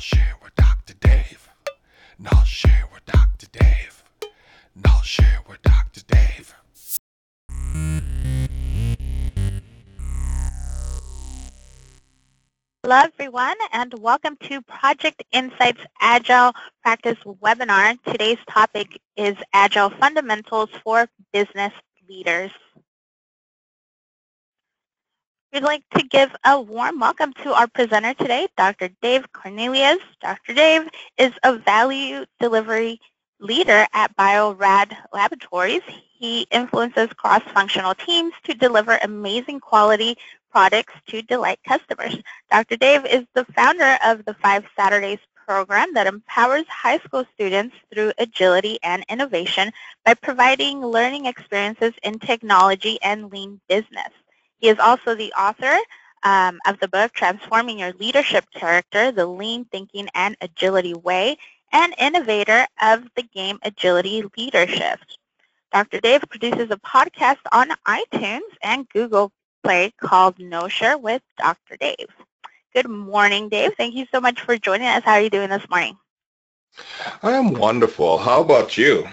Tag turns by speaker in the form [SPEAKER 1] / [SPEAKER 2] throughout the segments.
[SPEAKER 1] share with Dr. Dave. Now share with Dr. Dave. Now share with Dr. Dave.
[SPEAKER 2] Hello, everyone, and welcome to Project Insights Agile Practice webinar. Today's topic is Agile Fundamentals for Business Leaders. We'd like to give a warm welcome to our presenter today, Dr. Dave Cornelius. Dr. Dave is a value delivery leader at Bio-Rad Laboratories. He influences cross-functional teams to deliver amazing quality products to delight customers. Dr. Dave is the founder of the Five Saturdays program that empowers high school students through agility and innovation by providing learning experiences in technology and lean business. He is also the author um, of the book Transforming Your Leadership Character, The Lean Thinking and Agility Way, and innovator of the game Agility Leadership. Dr. Dave produces a podcast on iTunes and Google Play called KnolShare with Dr. Dave. Good morning, Dave. Thank you so much for joining us. How are you doing this morning?
[SPEAKER 3] I am wonderful. How about you?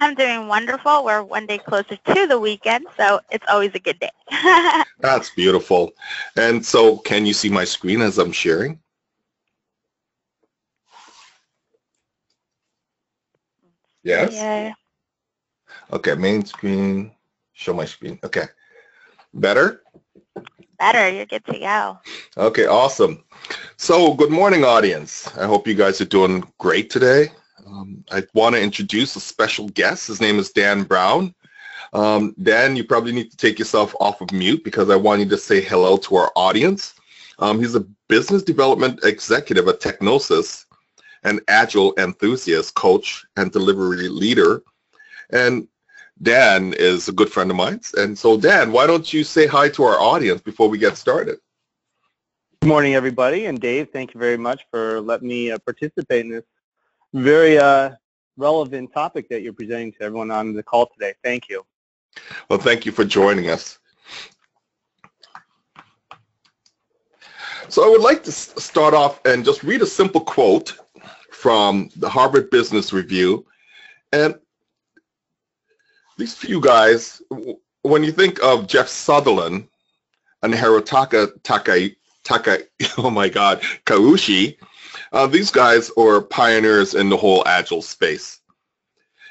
[SPEAKER 2] I'm doing wonderful. We're one day closer to the weekend, so it's always a good day.
[SPEAKER 3] That's beautiful. And so can you see my screen as I'm sharing? Yes?
[SPEAKER 2] Yeah.
[SPEAKER 3] Okay, main screen, show my screen. Okay. Better?
[SPEAKER 2] Better. You're good to go.
[SPEAKER 3] Okay, awesome. So good morning, audience. I hope you guys are doing great today. Um, I want to introduce a special guest. His name is Dan Brown. Um, Dan, you probably need to take yourself off of mute because I want you to say hello to our audience. Um, he's a business development executive at Technossus, an agile enthusiast, coach, and delivery leader. And Dan is a good friend of mine. And so, Dan, why don't you say hi to our audience before we get started?
[SPEAKER 4] Good morning, everybody. And Dave, thank you very much for letting me uh, participate in this very uh, relevant topic that you're presenting to everyone on the call today. Thank you.
[SPEAKER 3] Well, thank you for joining us. So I would like to start off and just read a simple quote from the Harvard Business Review. And these few guys, when you think of Jeff Sutherland and Hirotaka Taka, Taka, oh my God, Kaushi, uh, these guys are pioneers in the whole agile space.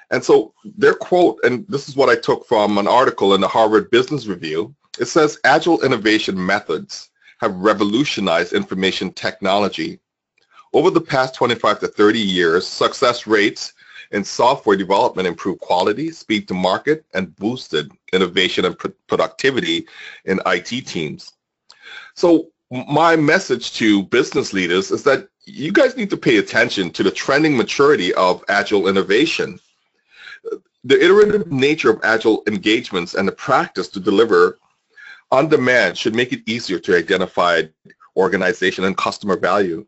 [SPEAKER 3] And so their quote, and this is what I took from an article in the Harvard Business Review, it says, agile innovation methods have revolutionized information technology. Over the past 25 to 30 years, success rates in software development improved quality, speed to market, and boosted innovation and pr productivity in IT teams. So my message to business leaders is that you guys need to pay attention to the trending maturity of agile innovation. The iterative nature of agile engagements and the practice to deliver on demand should make it easier to identify organization and customer value.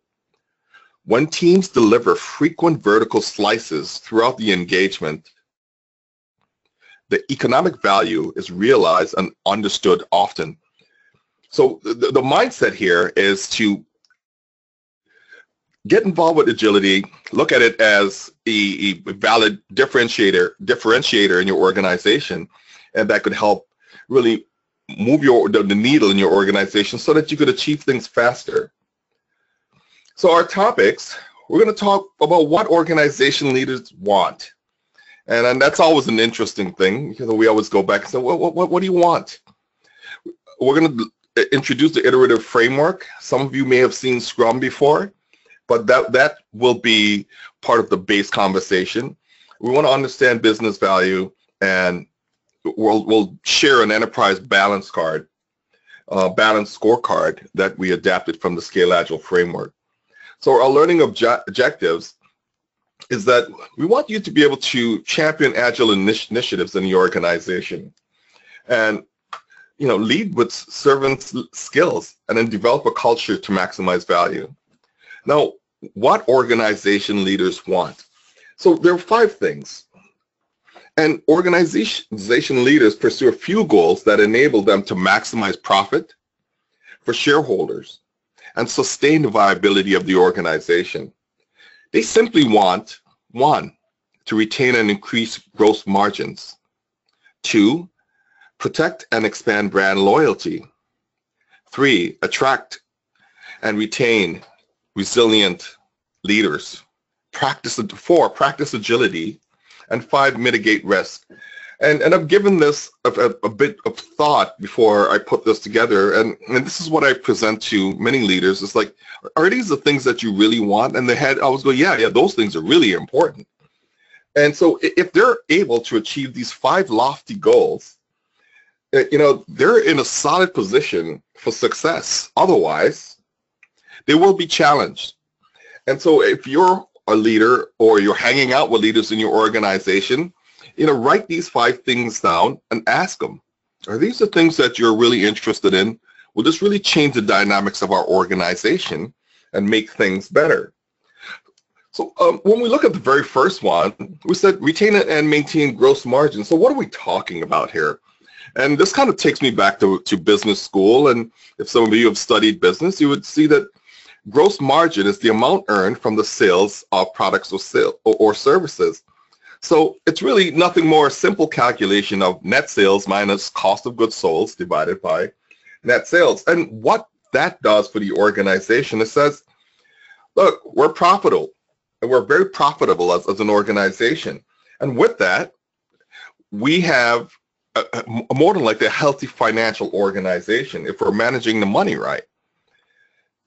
[SPEAKER 3] When teams deliver frequent vertical slices throughout the engagement, the economic value is realized and understood often. So the, the mindset here is to get involved with agility, look at it as a, a, valid differentiator, differentiator in your organization, and that could help really move your the, the needle in your organization so that you could achieve things faster. So our topics, we're going to talk about what organization leaders want. And, and that's always an interesting thing because we always go back and say, what, what, what do you want? We're going to introduce the iterative framework. Some of you may have seen Scrum before but that that will be part of the base conversation. We want to understand business value, and we'll we'll share an enterprise balance card, uh, balance scorecard that we adapted from the Scale Agile framework. So our learning obje objectives is that we want you to be able to champion agile initi initiatives in your organization, and you know lead with servant skills, and then develop a culture to maximize value. Now, what organization leaders want. So there are five things. And organization leaders pursue a few goals that enable them to maximize profit for shareholders and sustain the viability of the organization. They simply want, one, to retain and increase gross margins. Two, protect and expand brand loyalty. Three, attract and retain resilient leaders. Practice, four, practice agility. And five, mitigate risk. And, and I've given this a, a, a, bit of thought before I put this together. And, and this is what I present to many leaders. It's like, are these the things that you really want? And they had, I was going, yeah, yeah, those things are really important. And so if they're able to achieve these five lofty goals, eh, you know, they're in a solid position for success. Otherwise, they will be challenged. And so if you're a leader or you're hanging out with leaders in your organization, you know, write these five things down and ask them, are these the things that you're really interested in? Will this really change the dynamics of our organization and make things better? So um, when we look at the very first one, we said retain and maintain gross margin. So what are we talking about here? And this kind of takes me back to, to business school. And if some of you have studied business, you would see that gross margin is the amount earned from the sales of products or, sale, or, or services. So it's really nothing more a simple calculation of net sales minus cost of goods sold divided by net sales. And what that does for the organization, it says, look, we're profitable. And we're very profitable as, as an organization. And with that, we have a, a, more than like a healthy financial organization if we're managing the money right.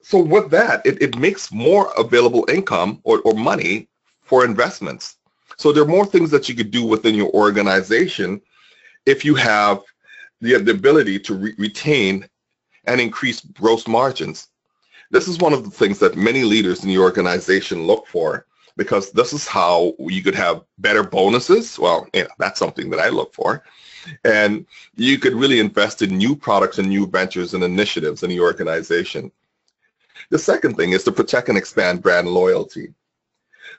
[SPEAKER 3] So with that, it, it makes more available income or, or money for investments. So there are more things that you could do within your organization if you have the, the ability to re retain and increase gross margins. This is one of the things that many leaders in the organization look for because this is how you could have better bonuses. Well, that's something that I look for. And you could really invest in new products and new ventures and initiatives in the organization. The second thing is to protect and expand brand loyalty.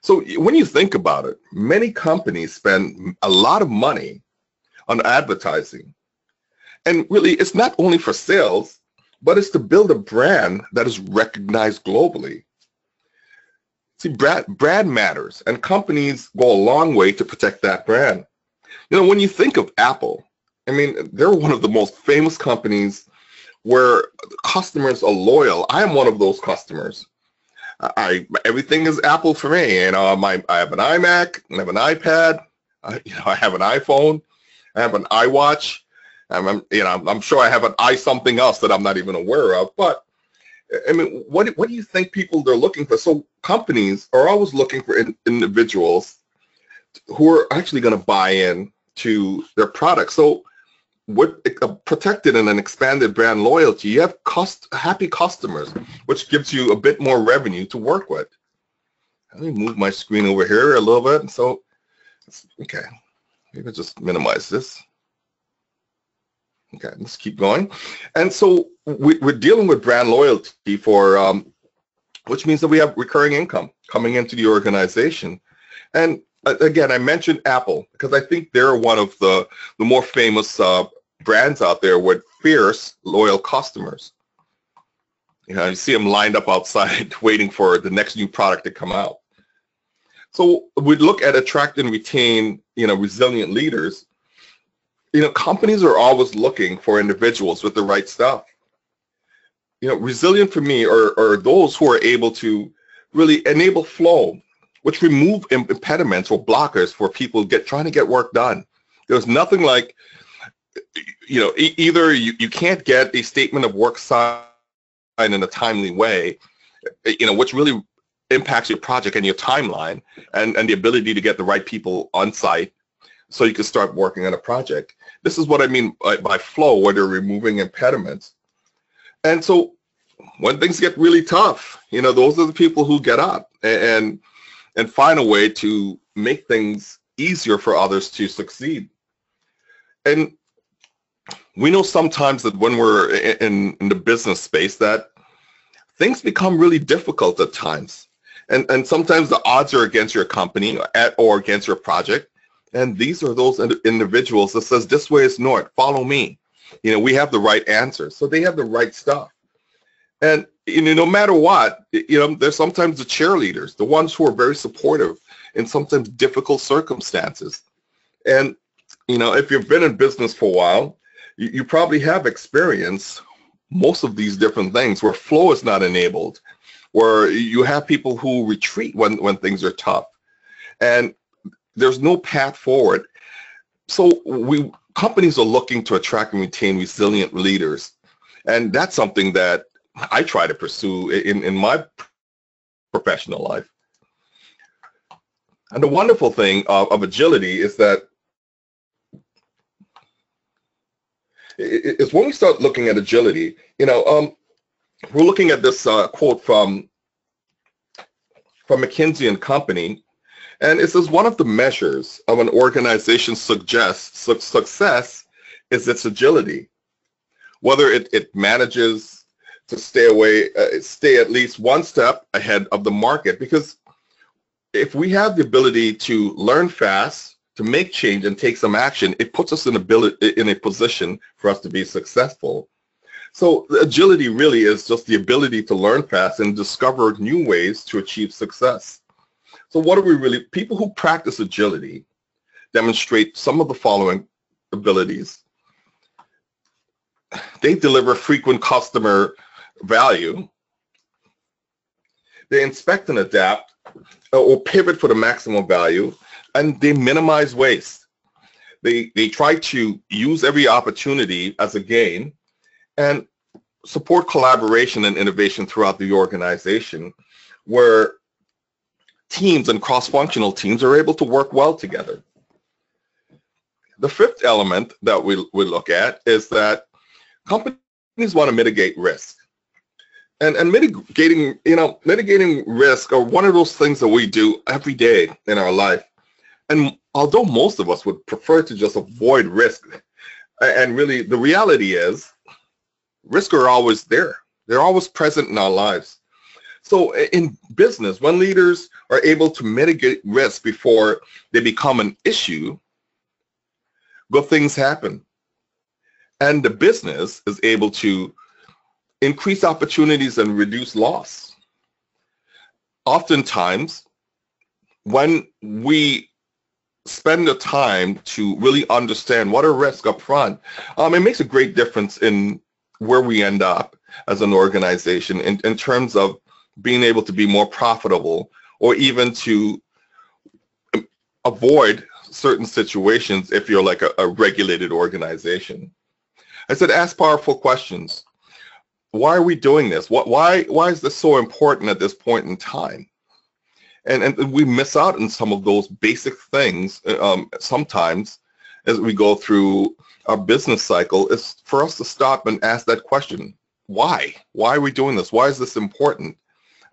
[SPEAKER 3] So when you think about it, many companies spend a lot of money on advertising. And really, it's not only for sales, but it's to build a brand that is recognized globally. See, brand, brand matters, and companies go a long way to protect that brand. You know, when you think of Apple, I mean, they're one of the most famous companies where customers are loyal. I am one of those customers. I everything is Apple for me. You know, my I have an iMac, I have an iPad, I, you know, I have an iPhone, I have an iWatch. I'm, I'm you know, I'm, I'm sure I have an i something else that I'm not even aware of. But I mean, what what do you think people they're looking for? So companies are always looking for in, individuals who are actually going to buy in to their product. So with a protected and an expanded brand loyalty, you have cost happy customers, which gives you a bit more revenue to work with. Let me move my screen over here a little bit. So, okay, maybe just minimize this. Okay, let's keep going. And so we, are dealing with brand loyalty for, um, which means that we have recurring income coming into the organization. And again, I mentioned Apple because I think they're one of the, the more famous uh, brands out there with fierce, loyal customers. You know, you see them lined up outside waiting for the next new product to come out. So we look at attract and retain, you know, resilient leaders. You know, companies are always looking for individuals with the right stuff. You know, resilient for me are, are those who are able to really enable flow, which remove impediments or blockers for people get trying to get work done. There's nothing like, you know, e either you, you can't get a statement of work signed in a timely way, eh, you know, which really impacts your project and your timeline and, and the ability to get the right people on site so you can start working on a project. This is what I mean by, by flow, where they're removing impediments. And so when things get really tough, you know, those are the people who get up and and find a way to make things easier for others to succeed. And we know sometimes that when we're in, in the business space that things become really difficult at times. And, and sometimes the odds are against your company at, or against your project. And these are those ind individuals that says, this way is north, follow me. You know, we have the right answers. So they have the right stuff. And you know, no matter what, you know, there's sometimes the cheerleaders, the ones who are very supportive in sometimes difficult circumstances. And, you know, if you've been in business for a while, you, you probably have experienced most of these different things where flow is not enabled, where you have people who retreat when, when things are tough. And there's no path forward. So we companies are looking to attract and retain resilient leaders. And that's something that I try to pursue in, in my professional life. And the wonderful thing of, of agility is that is when we start looking at agility, you know, um, we're looking at this uh, quote from from McKinsey and Company, and it says one of the measures of an organization's success is its agility. Whether it, it manages to stay away, uh, stay at least one step ahead of the market, because if we have the ability to learn fast, to make change and take some action, it puts us in, ability, in a position for us to be successful. So agility really is just the ability to learn fast and discover new ways to achieve success. So what are we really, people who practice agility demonstrate some of the following abilities. They deliver frequent customer value. They inspect and adapt uh, or pivot for the maximum value and they minimize waste. They, they try to use every opportunity as a gain and support collaboration and innovation throughout the organization where teams and cross-functional teams are able to work well together. The fifth element that we, we look at is that companies want to mitigate risk. And, and mitigating, you know, mitigating risk are one of those things that we do every day in our life. And although most of us would prefer to just avoid risk, and really the reality is risk are always there. They're always present in our lives. So in business, when leaders are able to mitigate risk before they become an issue, good things happen. And the business is able to increase opportunities and reduce loss. Oftentimes, when we spend the time to really understand what are risks up front, um, it makes a great difference in where we end up as an organization in, in terms of being able to be more profitable or even to avoid certain situations if you're like a, a regulated organization. I said ask powerful questions. Why are we doing this? What, why, why is this so important at this point in time? and and we miss out on some of those basic things um, sometimes as we go through our business cycle is for us to stop and ask that question why? Why are we doing this? Why is this important?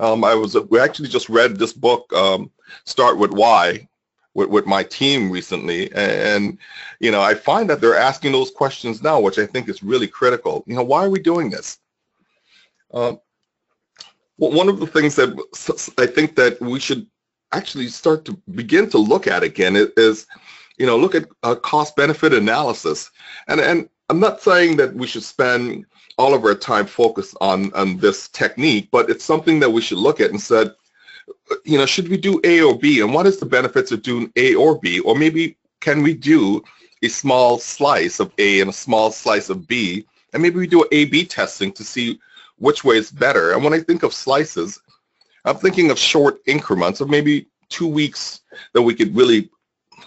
[SPEAKER 3] Um, I was we actually just read this book um, start with why with, with my team recently and you know I find that they're asking those questions now which I think is really critical. You know why are we doing this um, well, one of the things that I think that we should actually start to begin to look at again is, you know, look at a cost benefit analysis. And, and I'm not saying that we should spend all of our time focused on, on this technique, but it's something that we should look at and said, you know, should we do A or B? And what is the benefits of doing A or B? Or maybe can we do a small slice of A and a small slice of B? And maybe we do A-B testing to see which way is better. And when I think of slices, I'm thinking of short increments of maybe two weeks that we could really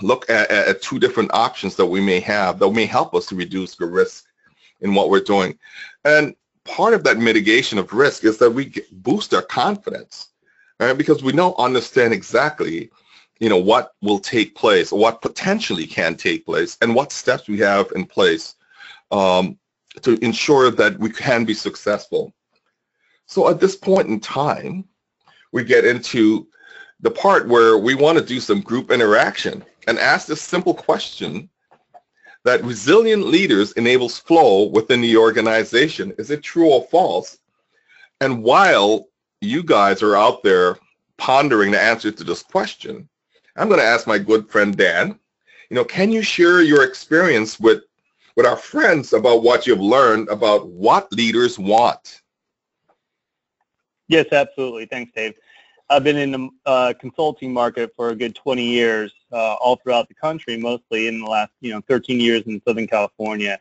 [SPEAKER 3] look at, at, two different options that we may have that may help us to reduce the risk in what we're doing. And part of that mitigation of risk is that we boost our confidence, right? Because we don't understand exactly, you know, what will take place what potentially can take place and what steps we have in place um, to ensure that we can be successful. So at this point in time, we get into the part where we want to do some group interaction and ask this simple question that resilient leaders enables flow within the organization. Is it true or false? And while you guys are out there pondering the answer to this question, I'm going to ask my good friend Dan, you know, can you share your experience with, with our friends about what you've learned about what leaders want?
[SPEAKER 4] Yes, absolutely. Thanks, Dave. I've been in the uh, consulting market for a good 20 years, uh, all throughout the country, mostly in the last, you know, 13 years in Southern California.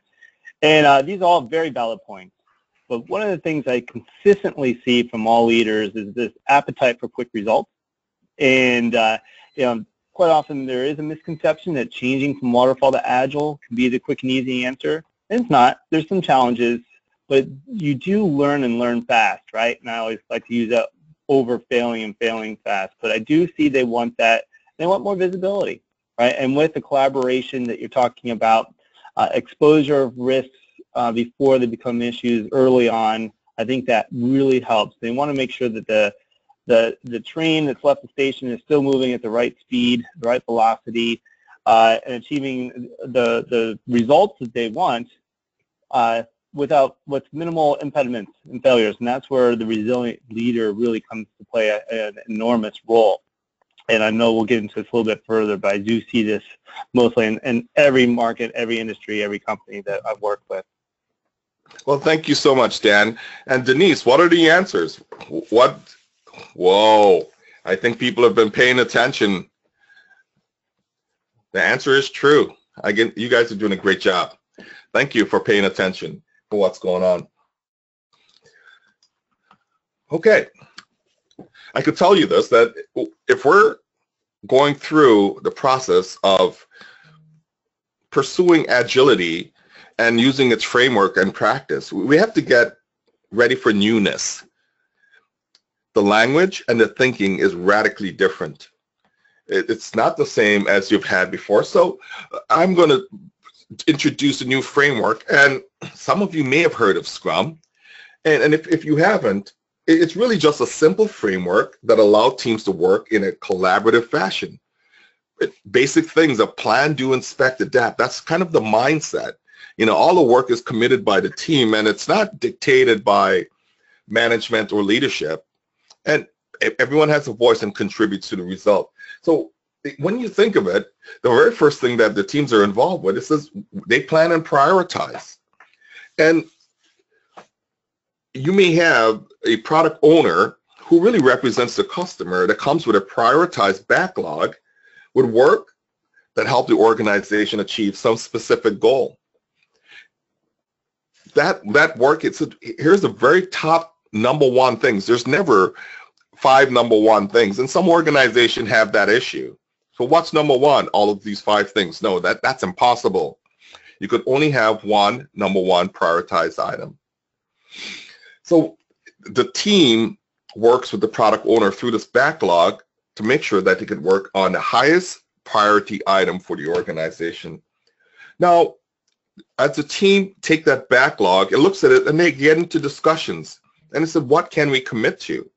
[SPEAKER 4] And uh, these are all very valid points. But one of the things I consistently see from all leaders is this appetite for quick results. And, uh, you know, quite often there is a misconception that changing from waterfall to agile can be the quick and easy answer. And it's not. There's some challenges, but you do learn and learn fast, right? And I always like to use that over failing and failing fast. But I do see they want that. They want more visibility, right? And with the collaboration that you're talking about, uh, exposure of risks uh, before they become issues early on, I think that really helps. They want to make sure that the the the train that's left the station is still moving at the right speed, the right velocity, uh, and achieving the the results that they want uh, without with minimal impediments and failures. And that's where the resilient leader really comes to play a, an enormous role. And I know we'll get into this a little bit further, but I do see this mostly in, in every market, every industry, every company that I've worked with.
[SPEAKER 3] Well, thank you so much, Dan. And Denise, what are the answers? What? Whoa! I think people have been paying attention. The answer is true. Again, you guys are doing a great job. Thank you for paying attention what's going on. Okay. I could tell you this, that if we're going through the process of pursuing agility and using its framework and practice, we have to get ready for newness. The language and the thinking is radically different. It's not the same as you've had before. So I'm going to introduce a new framework, and some of you may have heard of Scrum. And, and if, if you haven't, it's really just a simple framework that allows teams to work in a collaborative fashion. Basic things of plan, do, inspect, adapt. That's kind of the mindset. You know, all the work is committed by the team and it's not dictated by management or leadership. And everyone has a voice and contributes to the result. So when you think of it, the very first thing that the teams are involved with is they plan and prioritize. And you may have a product owner who really represents the customer that comes with a prioritized backlog with work that help the organization achieve some specific goal. That that work, it's a, here's the very top number one things. There's never five number one things, and some organizations have that issue. So what's number one? All of these five things. No, that that's impossible. You could only have one number one prioritized item. So the team works with the product owner through this backlog to make sure that they can work on the highest priority item for the organization. Now, as a team take that backlog, it looks at it and they get into discussions. And it said, what can we commit to?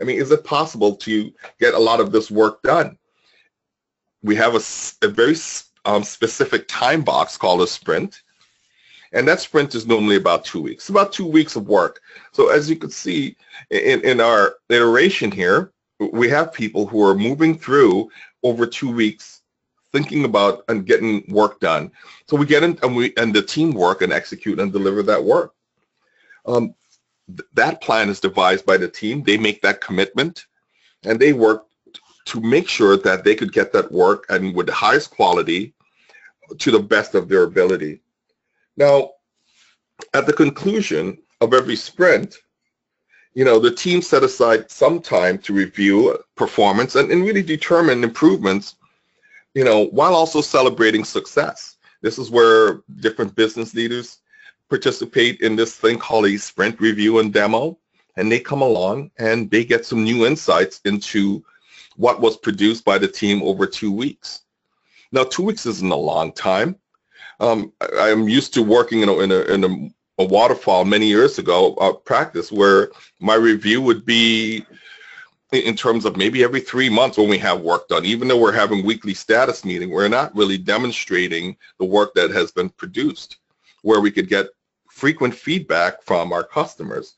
[SPEAKER 3] I mean, is it possible to get a lot of this work done? We have a, a very um, specific time box called a sprint. And that sprint is normally about two weeks, about two weeks of work. So as you can see in, in our iteration here, we have people who are moving through over two weeks thinking about and getting work done. So we get in and we and the team work and execute and deliver that work. Um, th that plan is devised by the team. They make that commitment and they work to make sure that they could get that work and with the highest quality to the best of their ability. Now, at the conclusion of every sprint, you know, the team set aside some time to review performance and, and really determine improvements, you know, while also celebrating success. This is where different business leaders participate in this thing called a sprint review and demo, and they come along and they get some new insights into what was produced by the team over two weeks. Now, two weeks isn't a long time. Um, I, am used to working in a, in a, in a, a waterfall many years ago, uh, practice where my review would be in terms of maybe every three months when we have work done. Even though we're having weekly status meeting, we're not really demonstrating the work that has been produced, where we could get frequent feedback from our customers.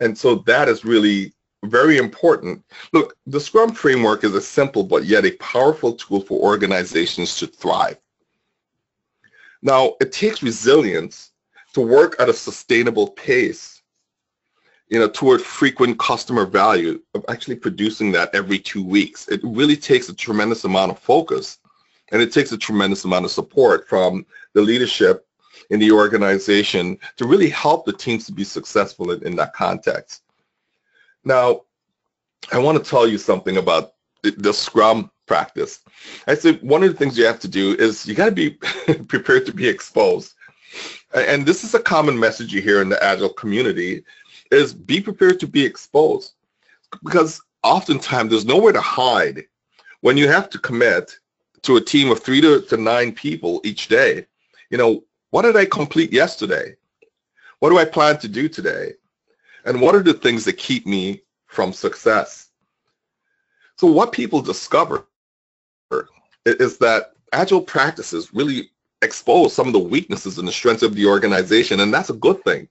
[SPEAKER 3] And so that is really very important. Look, the Scrum framework is a simple but yet a powerful tool for organizations to thrive. Now, it takes resilience to work at a sustainable pace. you know, toward frequent customer value of actually producing that every two weeks. It really takes a tremendous amount of focus and it takes a tremendous amount of support from the leadership in the organization to really help the teams to be successful in, in that context. Now, I want to tell you something about the, Scrum practice. I said one of the things you have to do is you got to be prepared to be exposed. And this is a common message you hear in the Agile community is be prepared to be exposed because oftentimes there's nowhere to hide when you have to commit to a team of three to, to nine people each day. You know, what did I complete yesterday? What do I plan to do today? And what are the things that keep me from success? So what people discover is that agile practices really expose some of the weaknesses and the strengths of the organization, and that's a good thing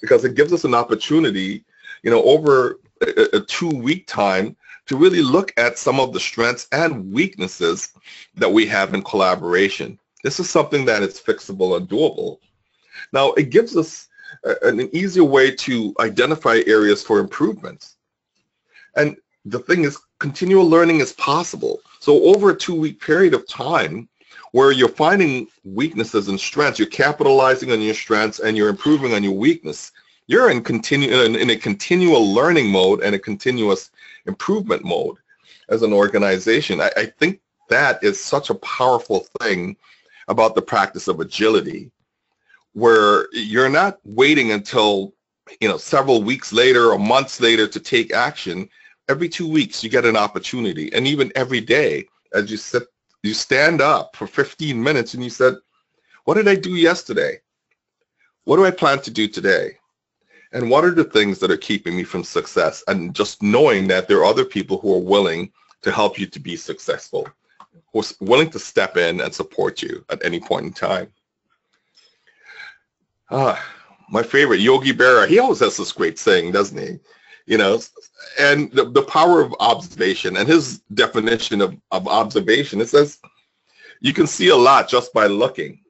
[SPEAKER 3] because it gives us an opportunity, you know, over a, a two-week time to really look at some of the strengths and weaknesses that we have in collaboration. This is something that is fixable and doable. Now, it gives us an easier way to identify areas for improvements. And the thing is, continual learning is possible. So over a two-week period of time, where you're finding weaknesses and strengths, you're capitalizing on your strengths and you're improving on your weakness. You're in continue in, in a continual learning mode and a continuous improvement mode as an organization. I, I think that is such a powerful thing about the practice of agility, where you're not waiting until you know several weeks later or months later to take action. Every two weeks you get an opportunity, and even every day as you sit you stand up for 15 minutes and you said, what did I do yesterday? What do I plan to do today? And what are the things that are keeping me from success? And just knowing that there are other people who are willing to help you to be successful, who are willing to step in and support you at any point in time. Ah, my favorite, Yogi Berra, he always has this great saying, doesn't he? You know, and the, the power of observation and his definition of, of observation, it says you can see a lot just by looking.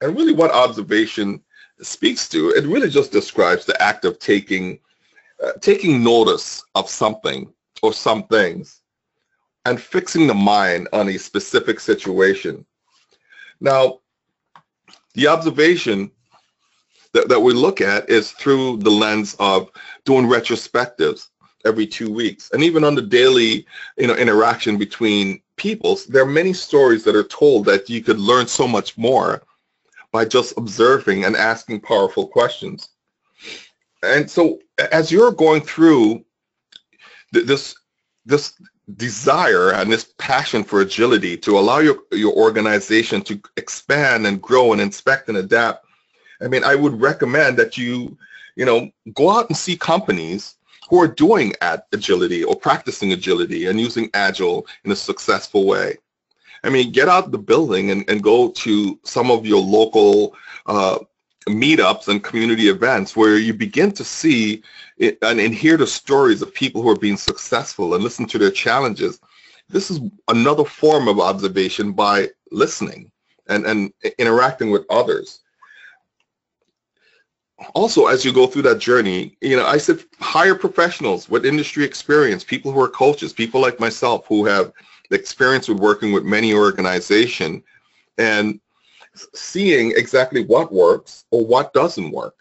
[SPEAKER 3] And really what observation speaks to, it really just describes the act of taking uh, taking notice of something or some things and fixing the mind on a specific situation. Now, the observation that, that we look at is through the lens of doing retrospectives every two weeks. And even on the daily, you know, interaction between peoples, there are many stories that are told that you could learn so much more by just observing and asking powerful questions. And so as you're going through th- this this desire and this passion for agility to allow your, your organization to expand and grow and inspect and adapt, I mean, I would recommend that you, you know, go out and see companies who are doing agility or practicing agility and using agile in a successful way. I mean, get out the building and, and go to some of your local uh, meetups and community events where you begin to see it, and, and hear the stories of people who are being successful and listen to their challenges. This is another form of observation by listening and, and interacting with others also as you go through that journey you know i said hire professionals with industry experience people who are coaches people like myself who have experience with working with many organizations and seeing exactly what works or what doesn't work.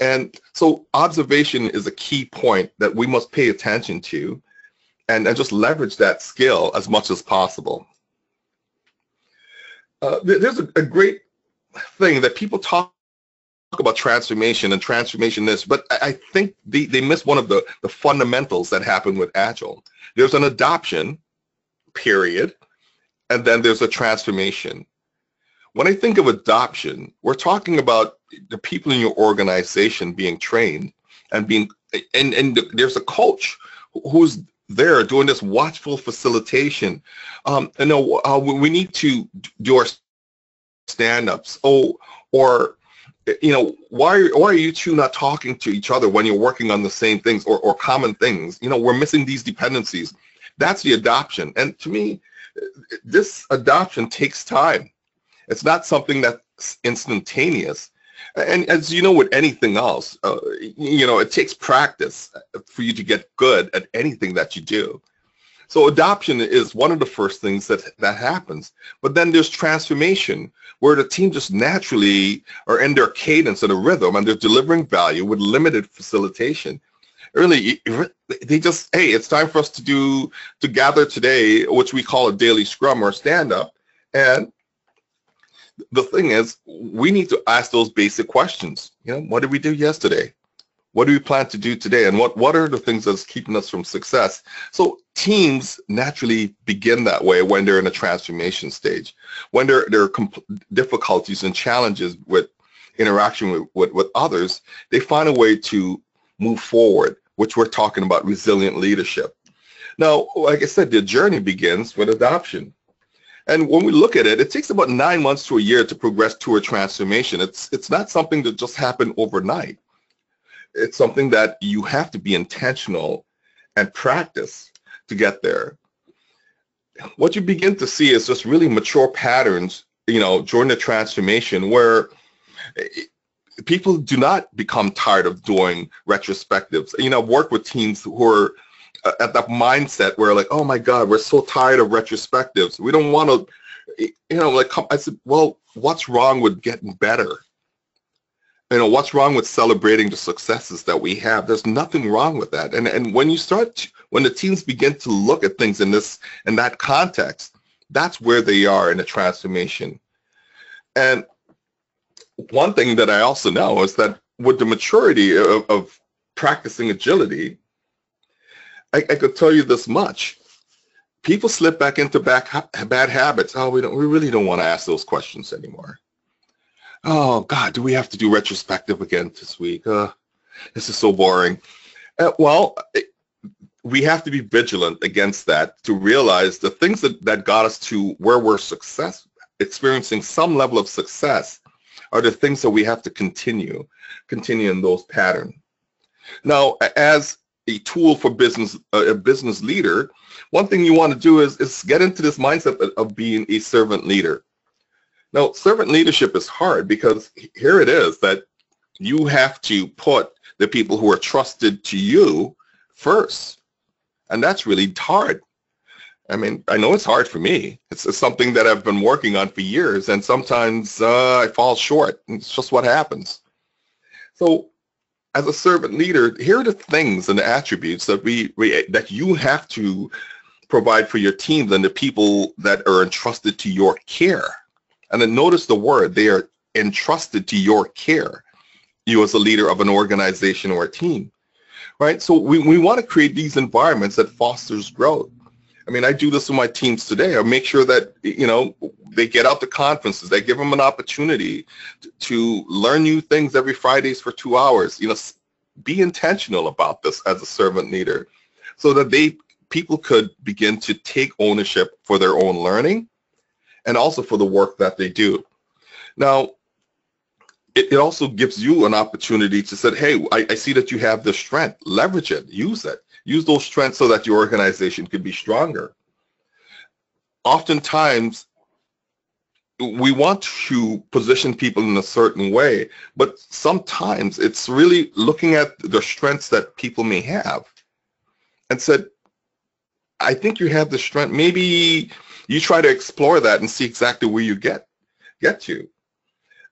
[SPEAKER 3] And so observation is a key point that we must pay attention to and, and just leverage that skill as much as possible. Uh, there's a, a great thing that people talk about transformation and transformation this, but I think they, they miss one of the, the fundamentals that happen with Agile. There's an adoption period, and then there's a transformation. When I think of adoption, we're talking about the people in your organization being trained and being, and, and there's a coach who's there doing this watchful facilitation. Um, know, uh, we need to do our stand-ups. Oh, or you know, why why are you two not talking to each other when you're working on the same things or, or common things? You know, we're missing these dependencies. That's the adoption. And to me, this adoption takes time. It's not something that's instantaneous. And as you know, with anything else, uh, you know, it takes practice for you to get good at anything that you do. So adoption is one of the first things that that happens. But then there's transformation, where the team just naturally are in their cadence and a rhythm, and they're delivering value with limited facilitation. Really, they just, hey, it's time for us to do to gather today, which we call a daily scrum or stand up, and the thing is, we need to ask those basic questions. You know, what did we do yesterday? What do we plan to do today? And what, what are the things that's keeping us from success? So teams naturally begin that way when they're in a transformation stage. When there, there are difficulties and challenges with interaction with, with, with others, they find a way to move forward, which we're talking about resilient leadership. Now, like I said, the journey begins with adoption. And when we look at it, it takes about nine months to a year to progress to a transformation. It's, it's not something that just happened overnight. It's something that you have to be intentional and practice to get there. What you begin to see is just really mature patterns, you know, during the transformation where people do not become tired of doing retrospectives. You know, work with teams who are uh, at that mindset where like, oh my God, we're so tired of retrospectives. We don't want to, you know, like I said, well, what's wrong with getting better? You know, what's wrong with celebrating the successes that we have? There's nothing wrong with that. And and when you start, when the teams begin to look at things in this in that context, that's where they are in the transformation. And one thing that I also know is that with the maturity of, of practicing agility, I, I could tell you this much. People slip back into back, bad habits. Oh, we don't. We really don't want to ask those questions anymore. Oh God, do we have to do retrospective again this week? Uh, this is so boring. Uh, well, it, we have to be vigilant against that to realize the things that, that got us to where we're success, experiencing some level of success, are the things that we have to continue, continue in those patterns. Now, as a tool for business a business leader, one thing you want to do is, is get into this mindset of being a servant leader. Now, servant leadership is hard because here it is that you have to put the people who are trusted to you first. And that's really hard. I mean, I know it's hard for me. It's, it's something that I've been working on for years, and sometimes uh, I fall short. It's just what happens. So as a servant leader, here are the things and the attributes that we, we that you have to provide for your teams and the people that are entrusted to your care. And then notice the word, they are entrusted to your care, you as a leader of an organization or a team. Right? So we, we want to create these environments that fosters growth. I mean, I do this with my teams today. I make sure that, you know, they get out to conferences. They give them an opportunity to, to learn new things every Fridays for two hours. You know, be intentional about this as a servant leader so that they people could begin to take ownership for their own learning and also for the work that they do. Now, it, it also gives you an opportunity to say, hey, I, I see that you have this strength. Leverage it. Use it use those strengths so that your organization can be stronger. Oftentimes, we want to position people in a certain way, but sometimes it's really looking at the strengths that people may have and said, I think you have the strength. Maybe you try to explore that and see exactly where you get get to.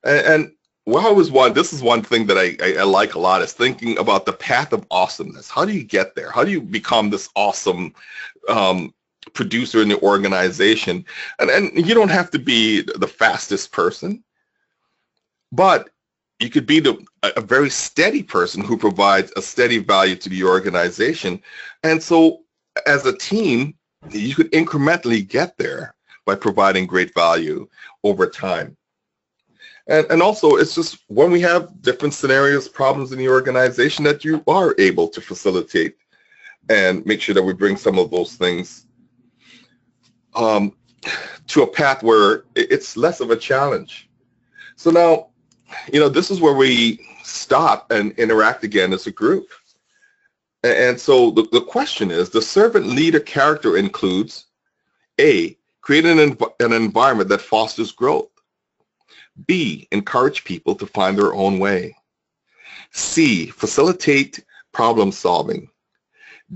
[SPEAKER 3] And, and well, I was one. This is one thing that I, I, I, like a lot is thinking about the path of awesomeness. How do you get there? How do you become this awesome um, producer in the organization? And and you don't have to be the fastest person, but you could be the, a very steady person who provides a steady value to the organization. And so, as a team, you could incrementally get there by providing great value over time. And, and also, it's just when we have different scenarios, problems in the organization that you are able to facilitate and make sure that we bring some of those things um, to a path where it's less of a challenge. So now, you know, this is where we stop and interact again as a group. And so the, the question is, the servant leader character includes A, creating an, an environment that fosters growth. B, encourage people to find their own way. C, facilitate problem solving.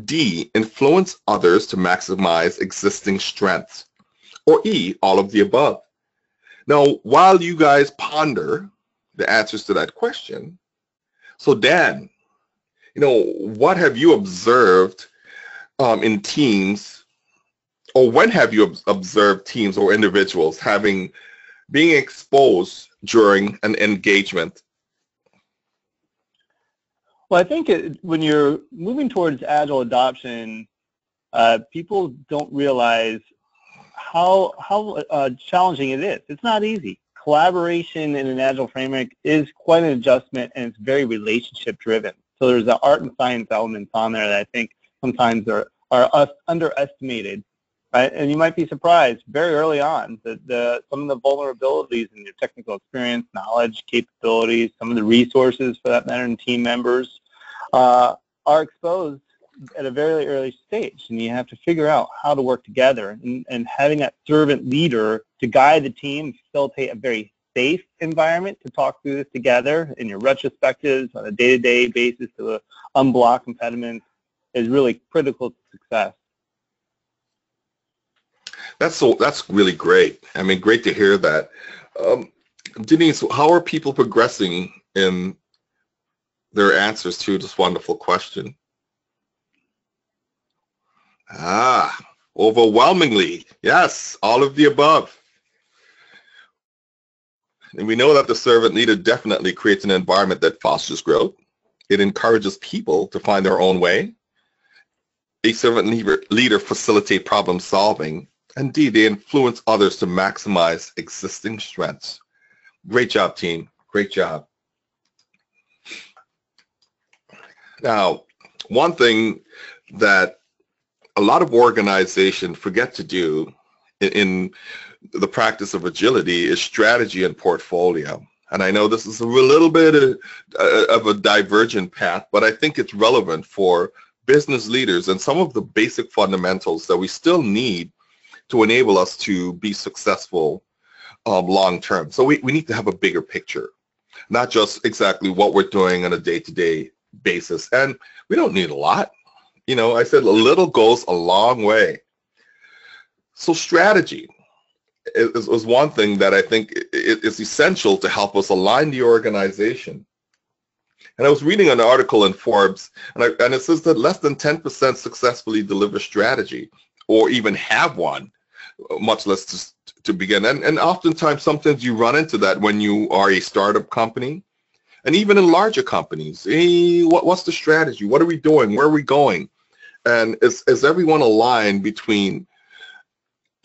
[SPEAKER 3] D, influence others to maximize existing strengths. Or E, all of the above. Now, while you guys ponder the answers to that question, so Dan, you know, what have you observed um, in teams, or when have you observed teams or individuals having being exposed during an engagement?
[SPEAKER 4] Well, I think it, when you're moving towards agile adoption, uh, people don't realize how how uh, challenging it is. It's not easy. Collaboration in an agile framework is quite an adjustment, and it's very relationship driven. So there's the art and science elements on there that I think sometimes are are us underestimated right? And you might be surprised very early on that the, some of the vulnerabilities in your technical experience, knowledge, capabilities, some of the resources for that matter, and team members uh, are exposed at a very early stage. And you have to figure out how to work together. And, and having that servant leader to guide the team, facilitate a very safe environment to talk through this together in your retrospectives on a day-to-day basis to unblock impediments is really critical to success.
[SPEAKER 3] That's so. That's really great. I mean, great to hear that. Um, Denise, how are people progressing in their answers to this wonderful question? Ah, overwhelmingly, yes, all of the above. And we know that the servant leader definitely creates an environment that fosters growth. It encourages people to find their own way. A servant leader, facilitate problem solving Indeed, they influence others to maximize existing strengths. Great job, team. Great job. Now, one thing that a lot of organizations forget to do in the practice of agility is strategy and portfolio. And I know this is a little bit of, uh, of a divergent path, but I think it's relevant for business leaders and some of the basic fundamentals that we still need to enable us to be successful um, long term. So we, we need to have a bigger picture, not just exactly what we're doing on a day-to-day basis. And we don't need a lot. You know, I said a little goes a long way. So strategy is, is one thing that I think is essential to help us align the organization. And I was reading an article in Forbes, and, I, and it says that less than 10% successfully deliver strategy or even have one much less to, to begin. And, and oftentimes, sometimes you run into that when you are a startup company and even in larger companies. Hey, what, what's the strategy? What are we doing? Where are we going? And is, is everyone aligned between,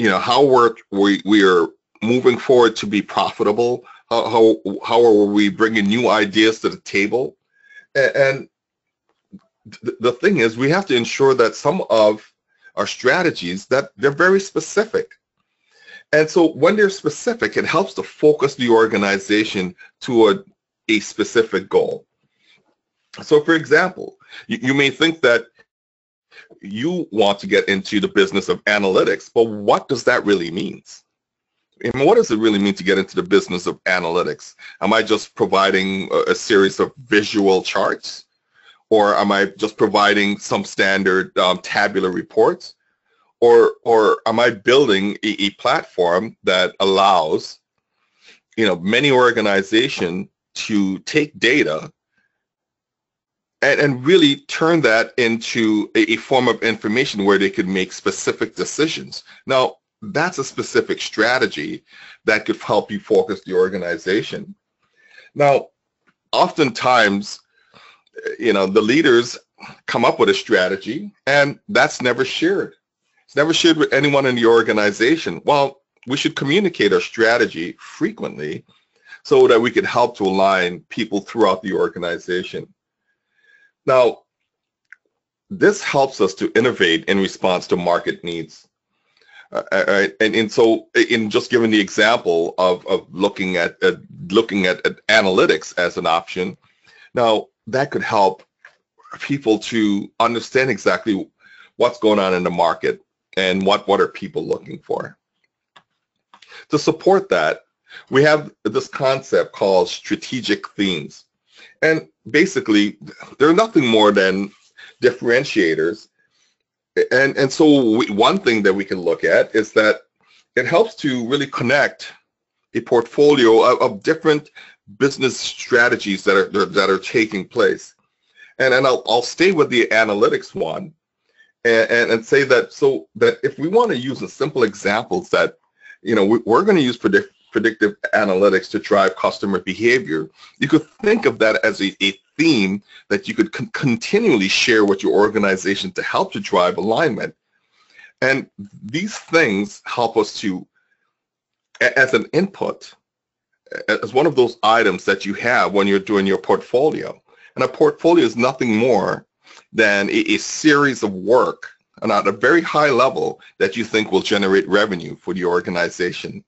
[SPEAKER 3] you know, how we're, we, we are moving forward to be profitable? How, how, how are we bringing new ideas to the table? And, and the thing is, we have to ensure that some of our strategies that they're very specific. And so when they're specific, it helps to focus the organization toward a specific goal. So for example, you, you may think that you want to get into the business of analytics, but what does that really mean? Mean, what does it really mean to get into the business of analytics? Am I just providing a, a series of visual charts? or am I just providing some standard um, tabular reports? Or, or am I building a, a, platform that allows, you know, many organizations to take data and, and really turn that into a, a form of information where they could make specific decisions. Now, that's a specific strategy that could help you focus the organization. Now, oftentimes eh, you know, the leaders come up with a strategy and that's never shared. It's never shared with anyone in the organization. Well, we should communicate our strategy frequently so that we can help to align people throughout the organization. Now, this helps us to innovate in response to market needs. Uh, uh and, and so in just giving the example of, of looking at uh, looking at, at analytics as an option, now that could help people to understand exactly what's going on in the market and what, what are people looking for. To support that, we have this concept called strategic themes. And basically, they're nothing more than differentiators. And, and so we, one thing that we can look at is that it helps to really connect a portfolio of, of different business strategies that are that are taking place. And, and I'll, I'll stay with the analytics one and, and, and say that so that if we want to use a simple examples that, you know, we, we're going to use predict, predictive analytics to drive customer behavior, you could think of that as a, a theme that you could con- continually share with your organization to help to drive alignment. And these things help us to, as an input, as one of those items that you have when you're doing your portfolio. And a portfolio is nothing more than a, a series of work and at a very high level that you think will generate revenue for the organization.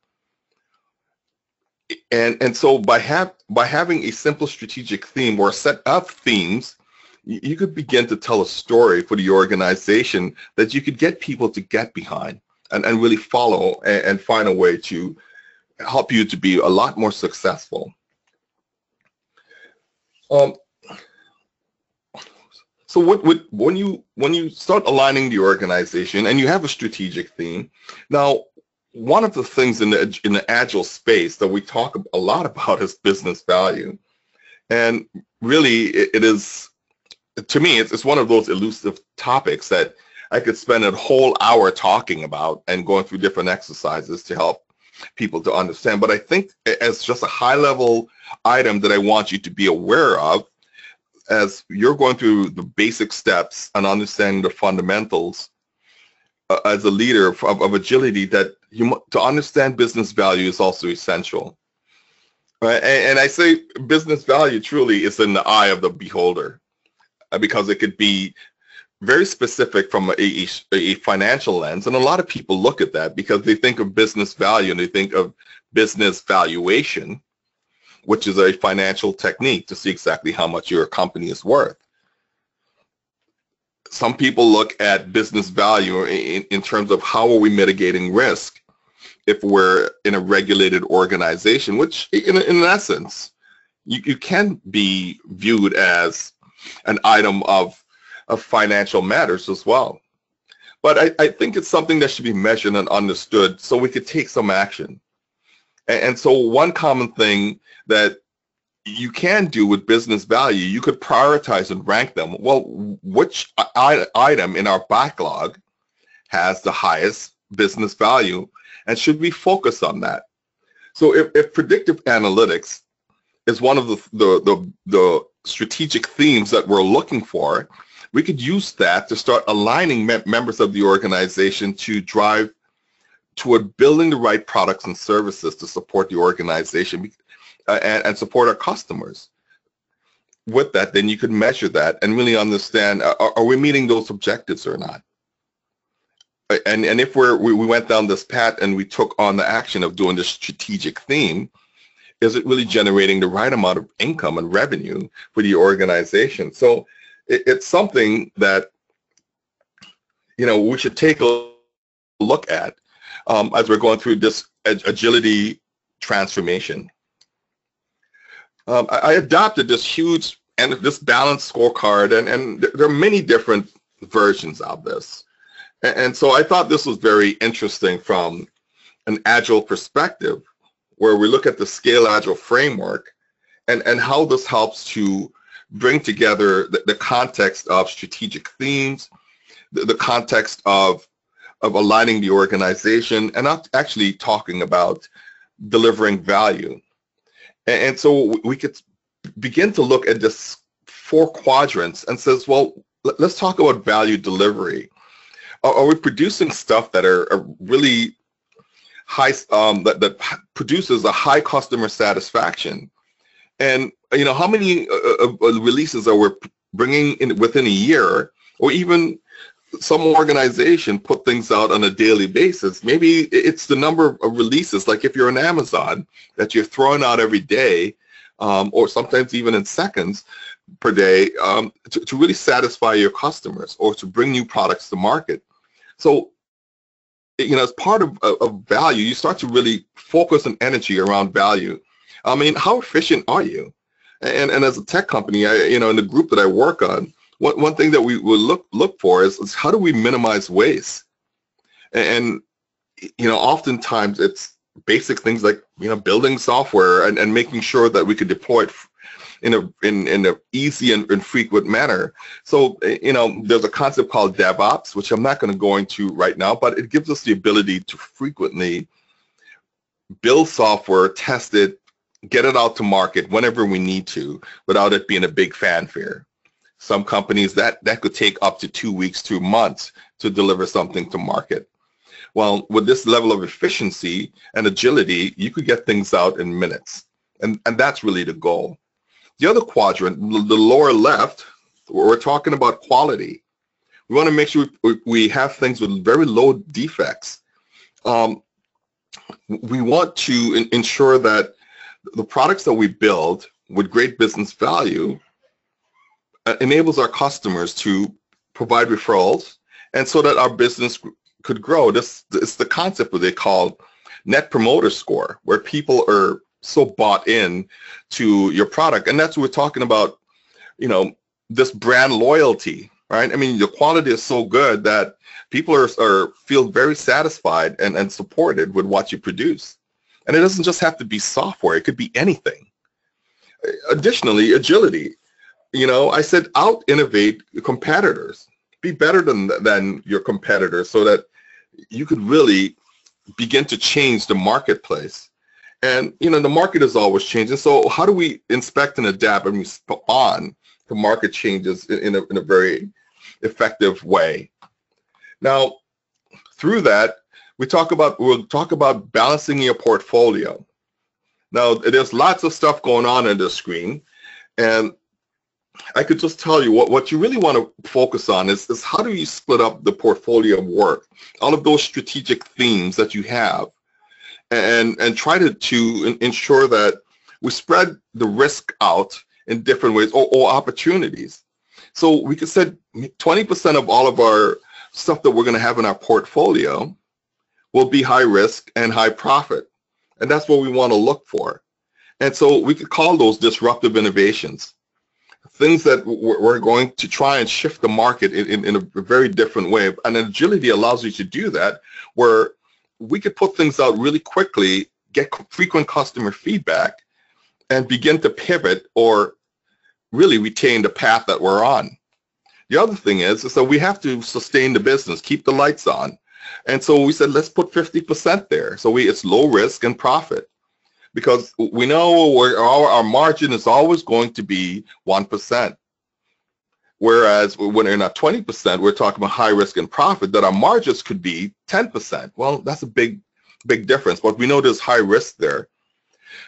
[SPEAKER 3] And, and so by, have, by having a simple strategic theme or a set of themes, you, could begin to tell a story for the organization that you could get people to get behind and, and really follow and, and find a way to help you to be a lot more successful. Um, so what, what, when you when you start aligning the organization and you have a strategic theme, now one of the things in the in the agile space that we talk a lot about is business value, and really it, it is to me it's, it's one of those elusive topics that I could spend a whole hour talking about and going through different exercises to help people to understand. But I think as just a high level item that I want you to be aware of as you're going through the basic steps and understanding the fundamentals uh, as a leader of, of, agility that you to understand business value is also essential. Right? And, and I say business value truly is in the eye of the beholder uh, because it could be very specific from a, a, a, financial lens. And a lot of people look at that because they think of business value and they think of business valuation, which is a financial technique to see exactly how much your company is worth. Some people look at business value in, in terms of how are we mitigating risk if we're in a regulated organization, which in, in essence, you, you can be viewed as an item of of financial matters as well. But I, I, think it's something that should be measured and understood so we could take some action. And, and so one common thing that you can do with business value, you could prioritize and rank them. Well, which item in our backlog has the highest business value and should we focus on that? So if, if predictive analytics is one of the, the, the, the strategic themes that we're looking for, we could use that to start aligning me- members of the organization to drive toward building the right products and services to support the organization uh, and, and, support our customers. With that, then you could measure that and really understand, uh, are, are we meeting those objectives or not? Uh, and, and if we're, we, we went down this path and we took on the action of doing this strategic theme, is it really generating the right amount of income and revenue for the organization? So it, it's something that you know we should take a look at um, as we're going through this agility transformation. Um, I, I, adopted this huge and this balanced scorecard, and, and there are many different versions of this. And, and so I thought this was very interesting from an agile perspective, where we look at the scale agile framework and, and how this helps to bring together the, the context of strategic themes, the, the, context of of aligning the organization, and not actually talking about delivering value. And, and so we could begin to look at this four quadrants and says, well, let's talk about value delivery. Are, are we producing stuff that are, are really high, um, that, that produces a high customer satisfaction? And you know, how many uh, uh, uh, releases are we bringing in within a year, or even some organization put things out on a daily basis. Maybe it's the number of releases, like if you're on Amazon, that you're throwing out every day, um, or sometimes even in seconds per day, um, to, to, really satisfy your customers or to bring new products to market. So you know, as part of, of, value, you start to really focus on energy around value. I mean, how efficient are you? And, and as a tech company, I, you know, in the group that I work on, one, one thing that we will look look for is, is how do we minimize waste? And, you know, oftentimes it's basic things like, you know, building software and, and making sure that we could deploy it in a in, in an easy and, and frequent manner. So, eh, you know, there's a concept called DevOps, which I'm not going to go into right now, but it gives us the ability to frequently build software, test it, get it out to market whenever we need to without it being a big fanfare. Some companies that that could take up to two weeks to months to deliver something to market. Well, with this level of efficiency and agility, you could get things out in minutes. And, and that's really the goal. The other quadrant, the lower left, we're talking about quality. We want to make sure we have things with very low defects. Um, we want to ensure that the products that we build with great business value Uh, enables our customers to provide referrals and so that our business could grow. This is the concept what they call net promoter score, where people are so bought in to your product. And that's what we're talking about, you know, this brand loyalty, right? I mean, the quality is so good that people are, are feel very satisfied and, and supported with what you produce. And it doesn't just have to be software, it could be anything. Additionally, agility. You know, I said out innovate competitors. Be better than than your competitors so that you could really begin to change the marketplace. And you know, the market is always changing. So how do we inspect and adapt and respond to market changes in a, in a very effective way? Now, through that, we talk about we'll talk about balancing your portfolio. Now, there's lots of stuff going on in the screen, and I could just tell you what, what you really want to focus on is, is how do you split up the portfolio of work, all of those strategic themes that you have, and and try to, to ensure that we spread the risk out in different ways or, or opportunities. So we could say 20% of all of our stuff that we're going to have in our portfolio will be high risk and high profit. And that's what we want to look for. And so we could call those disruptive innovations, things that we're going to try and shift the market in, in, in, a very different way. And agility allows you to do that, where we could put things out really quickly, get frequent customer feedback, and begin to pivot or really retain the path that we're on. The other thing is, that we have to sustain the business, keep the lights on. And so we said, let's put 50% there. So we it's low risk and profit because we know our, our margin is always going to be 1%. Whereas when we're not 20%, we're talking about high risk and profit that our margins could be 10%. Well, that's a big, big difference, but we know there's high risk there.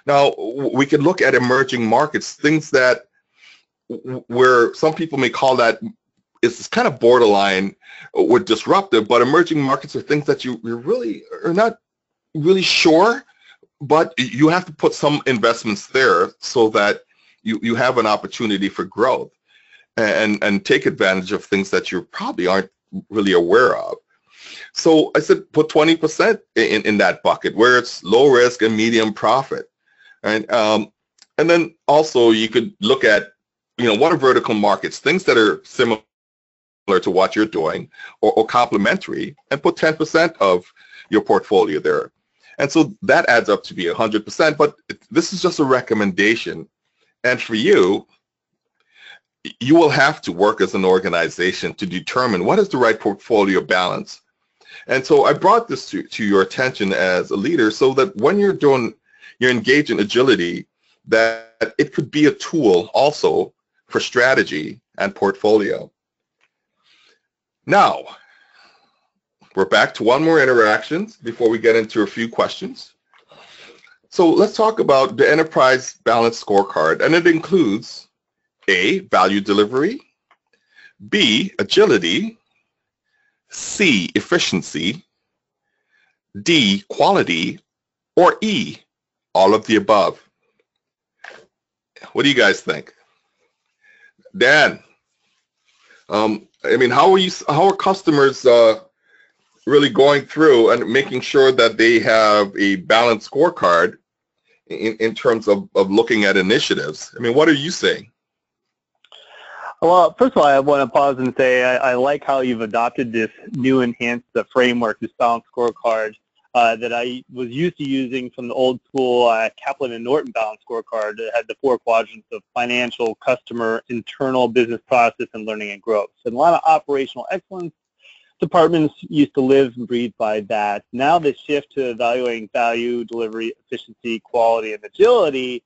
[SPEAKER 3] Now, we can look at emerging markets, things that where some people may call that it's kind of borderline with disruptive, but emerging markets are things that you, you really are not really sure, but you have to put some investments there so that you, you have an opportunity for growth and, and take advantage of things that you probably aren't really aware of. So I said put 20% in, in that bucket where it's low risk and medium profit. And, um, and then also you could look at, you know, what are vertical markets, things that are similar to what you're doing or, or complementary and put 10% of your portfolio there. And so that adds up to be 100%, but this is just a recommendation. And for you, you will have to work as an organization to determine what is the right portfolio balance. And so I brought this to, to your attention as a leader so that when you're doing, you're engaged in agility, that it could be a tool also for strategy and portfolio. Now, we're back to one more interactions before we get into a few questions. So let's talk about the enterprise balance scorecard, and it includes A, value delivery, B, agility, C, efficiency, D, quality, or E, all of the above. What do you guys think? Dan, um, I mean, how are you? How are customers uh, really going through and making sure that they have a balanced scorecard in, in terms of, of looking at initiatives. I mean, what are you saying?
[SPEAKER 4] Well, first of all, I want to pause and say I, I like how you've adopted this new enhanced uh, framework, this balanced scorecard uh, that I was used to using from the old school uh, Kaplan and Norton balanced scorecard that had the four quadrants of financial, customer, internal, business process, and learning and growth. So a lot of operational excellence departments used to live and breathe by that. Now the shift to evaluating value, delivery, efficiency, quality, and agility,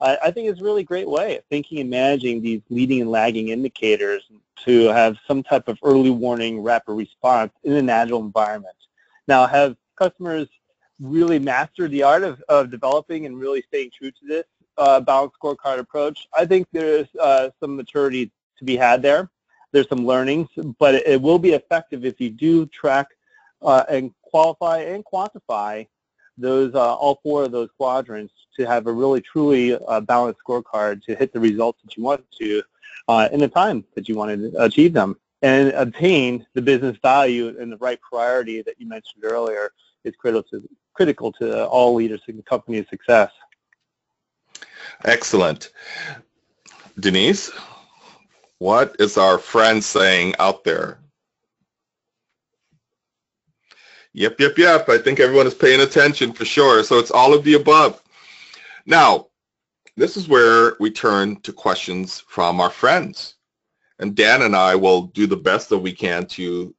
[SPEAKER 4] I, I think is a really great way of thinking and managing these leading and lagging indicators to have some type of early warning, rapid response in an agile environment. Now, have customers really mastered the art of, of developing and really staying true to this uh, balanced scorecard approach? I think there's uh, some maturity to be had there. There's some learnings, but it, will be effective if you do track uh, and qualify and quantify those uh, all four of those quadrants to have a really truly uh, balanced scorecard to hit the results that you want to uh, in the time that you want to achieve them and obtain the business value and the right priority that you mentioned earlier is critical to critical to all leaders in the company's success.
[SPEAKER 3] Excellent. Denise? What is our friend saying out there? Yep, yep, yep. I think everyone is paying attention for sure. So it's all of the above. Now, this is where we turn to questions from our friends. And Dan and I will do the best that we can to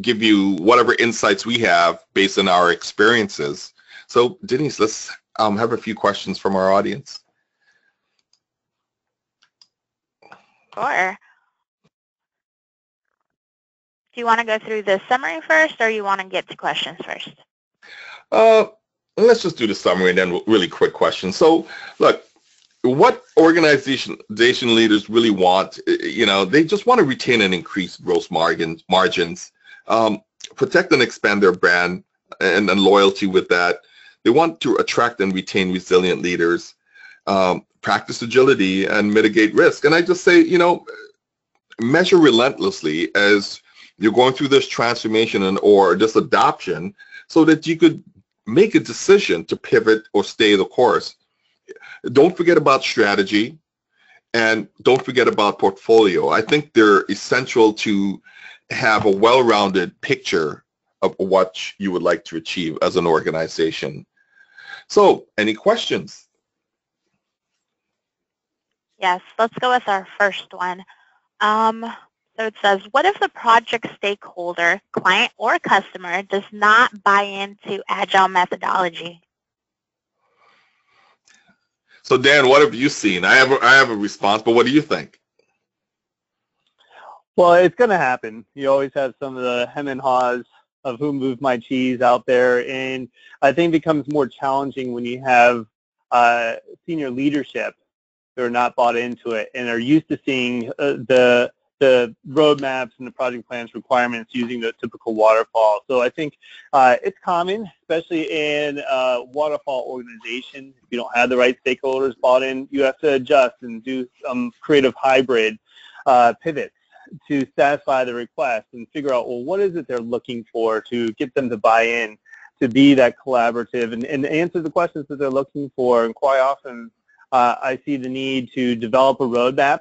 [SPEAKER 3] give you whatever insights we have based on our experiences. So Denise, let's um, have a few questions from our audience.
[SPEAKER 2] Sure. Do you want to go through the summary first, or you want to get to questions first?
[SPEAKER 3] Uh, let's just do the summary and then really quick questions. So, look, what organization leaders really want, you know, they just want to retain and increase gross margins, margins, um, protect and expand their brand and, and loyalty with that. They want to attract and retain resilient leaders. Um, practice agility and mitigate risk. And I just say, you know, measure relentlessly as you're going through this transformation and or this adoption so that you could make a decision to pivot or stay the course. Don't forget about strategy and don't forget about portfolio. I think they're essential to have a well-rounded picture of what you would like to achieve as an organization. So any questions?
[SPEAKER 2] Yes, let's go with our first one. Um, so it says, what if the project stakeholder, client or customer, does not buy into Agile methodology?
[SPEAKER 3] So Dan, what have you seen? I have a, I have a response, but what do you think?
[SPEAKER 4] Well, it's going to happen. You always have some of the hem and haws of who moved my cheese out there, and I think it becomes more challenging when you have uh, senior leadership who are not bought into it and are used to seeing uh, the the roadmaps and the project plans requirements using the typical waterfall. So I think uh, it's common, especially in a waterfall organization. If you don't have the right stakeholders bought in, you have to adjust and do some creative hybrid uh, pivots to satisfy the request and figure out, well, what is it they're looking for to get them to buy in, to be that collaborative and, and answer the questions that they're looking for. And quite often, uh, I see the need to develop a roadmap,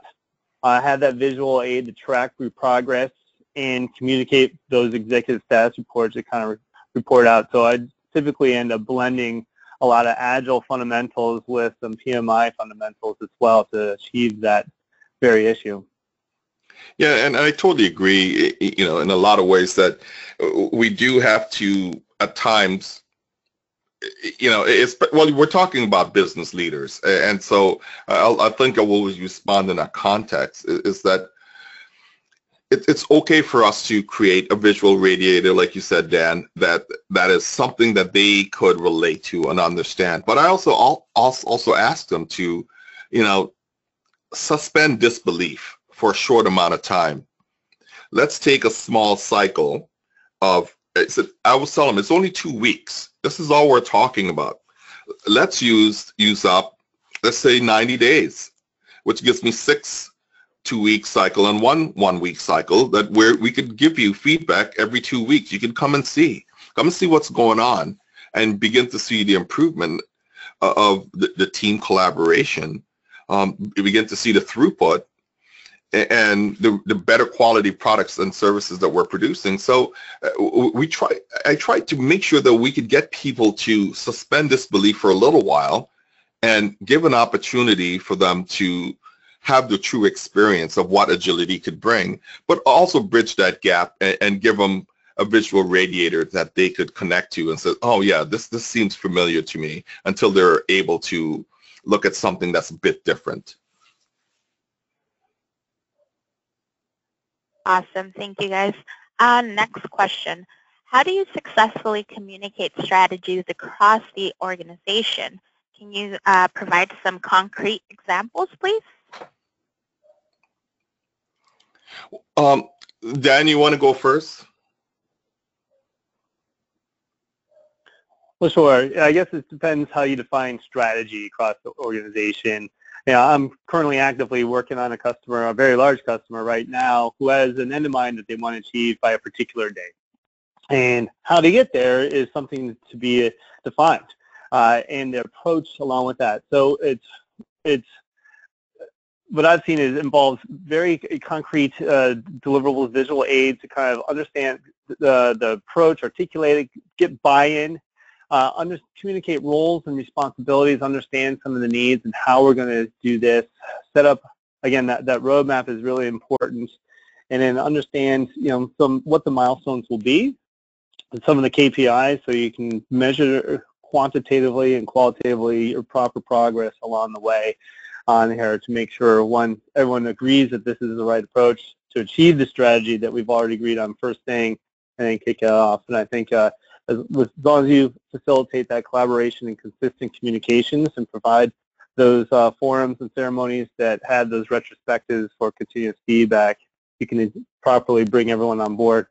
[SPEAKER 4] uh, have that visual aid to track through progress, and communicate those executive status reports that kind of report out. So I typically end up blending a lot of agile fundamentals with some PMI fundamentals as well to achieve that very issue.
[SPEAKER 3] Yeah, and I totally agree, you know, in a lot of ways that we do have to at times you know, it's well, we're talking about business leaders, and so I, I think I will respond in that context. Is that it, it's okay for us to create a visual radiator, like you said, Dan, that that is something that they could relate to and understand. But I also also also ask them to, you know, suspend disbelief for a short amount of time. Let's take a small cycle of. I was telling them it's only two weeks this is all we're talking about. Let's use use up, let's say 90 days, which gives me six two-week cycle and one one-week cycle that where we could give you feedback every two weeks. You can come and see, come and see what's going on, and begin to see the improvement uh, of the, the team collaboration. Um, begin to see the throughput and the, the better quality products and services that we're producing. So uh, we try, I tried to make sure that we could get people to suspend disbelief for a little while and give an opportunity for them to have the true experience of what agility could bring, but also bridge that gap and, and give them a visual radiator that they could connect to and say, oh yeah, this, this seems familiar to me until they're able to look at something that's a bit different.
[SPEAKER 2] Awesome. Thank you, guys. Uh, next question. How do you successfully communicate strategies across the organization? Can you uh, provide some concrete examples, please?
[SPEAKER 3] Um, Dan, you want to go first?
[SPEAKER 4] Well, sure. I guess it depends how you define strategy across the organization. Yeah, I'm currently actively working on a customer, a very large customer right now, who has an end in mind that they want to achieve by a particular date. And how to get there is something to be defined, uh, and the approach along with that. So it's it's what I've seen is involves very concrete uh, deliverables, visual aids to kind of understand the the approach, articulate it, get buy-in, uh, under, communicate roles and responsibilities, understand some of the needs and how we're going to do this, set up, again, that, that roadmap is really important, and then understand, you know, some what the milestones will be, and some of the KPIs so you can measure quantitatively and qualitatively your proper progress along the way on here to make sure one everyone agrees that this is the right approach to achieve the strategy that we've already agreed on first thing and then kick it off. And I think uh, as, as long as you facilitate that collaboration and consistent communications and provide those uh, forums and ceremonies that had those retrospectives for continuous feedback, you can properly bring everyone on board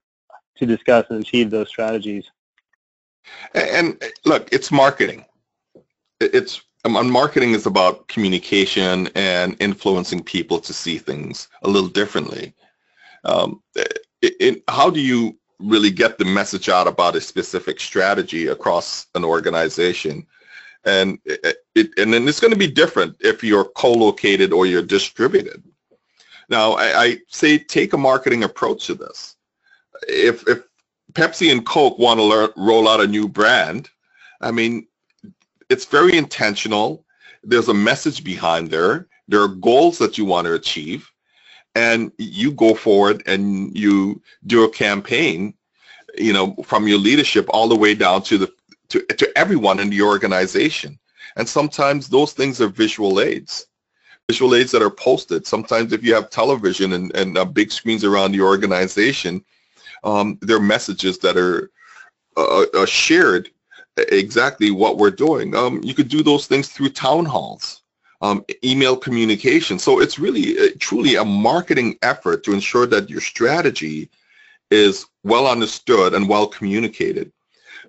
[SPEAKER 4] to discuss and achieve those strategies.
[SPEAKER 3] And, look, it's marketing. It's um, marketing is about communication and influencing people to see things a little differently. Um, it, it, how do you really get the message out about a specific strategy across an organization. And it, it and then it's going to be different if you're co-located or you're distributed. Now, I, I say take a marketing approach to this. If if Pepsi and Coke want to learn, roll out a new brand, I mean, it's very intentional. There's a message behind there. There are goals that you want to achieve and you go forward and you do a campaign, you know, from your leadership all the way down to the to, to everyone in the organization. And sometimes those things are visual aids, visual aids that are posted. Sometimes if you have television and, and uh, big screens around the organization, um, there are messages that are uh, uh, shared exactly what we're doing. Um, you could do those things through town halls um, email communication. So it's really uh, truly a marketing effort to ensure that your strategy is well understood and well communicated.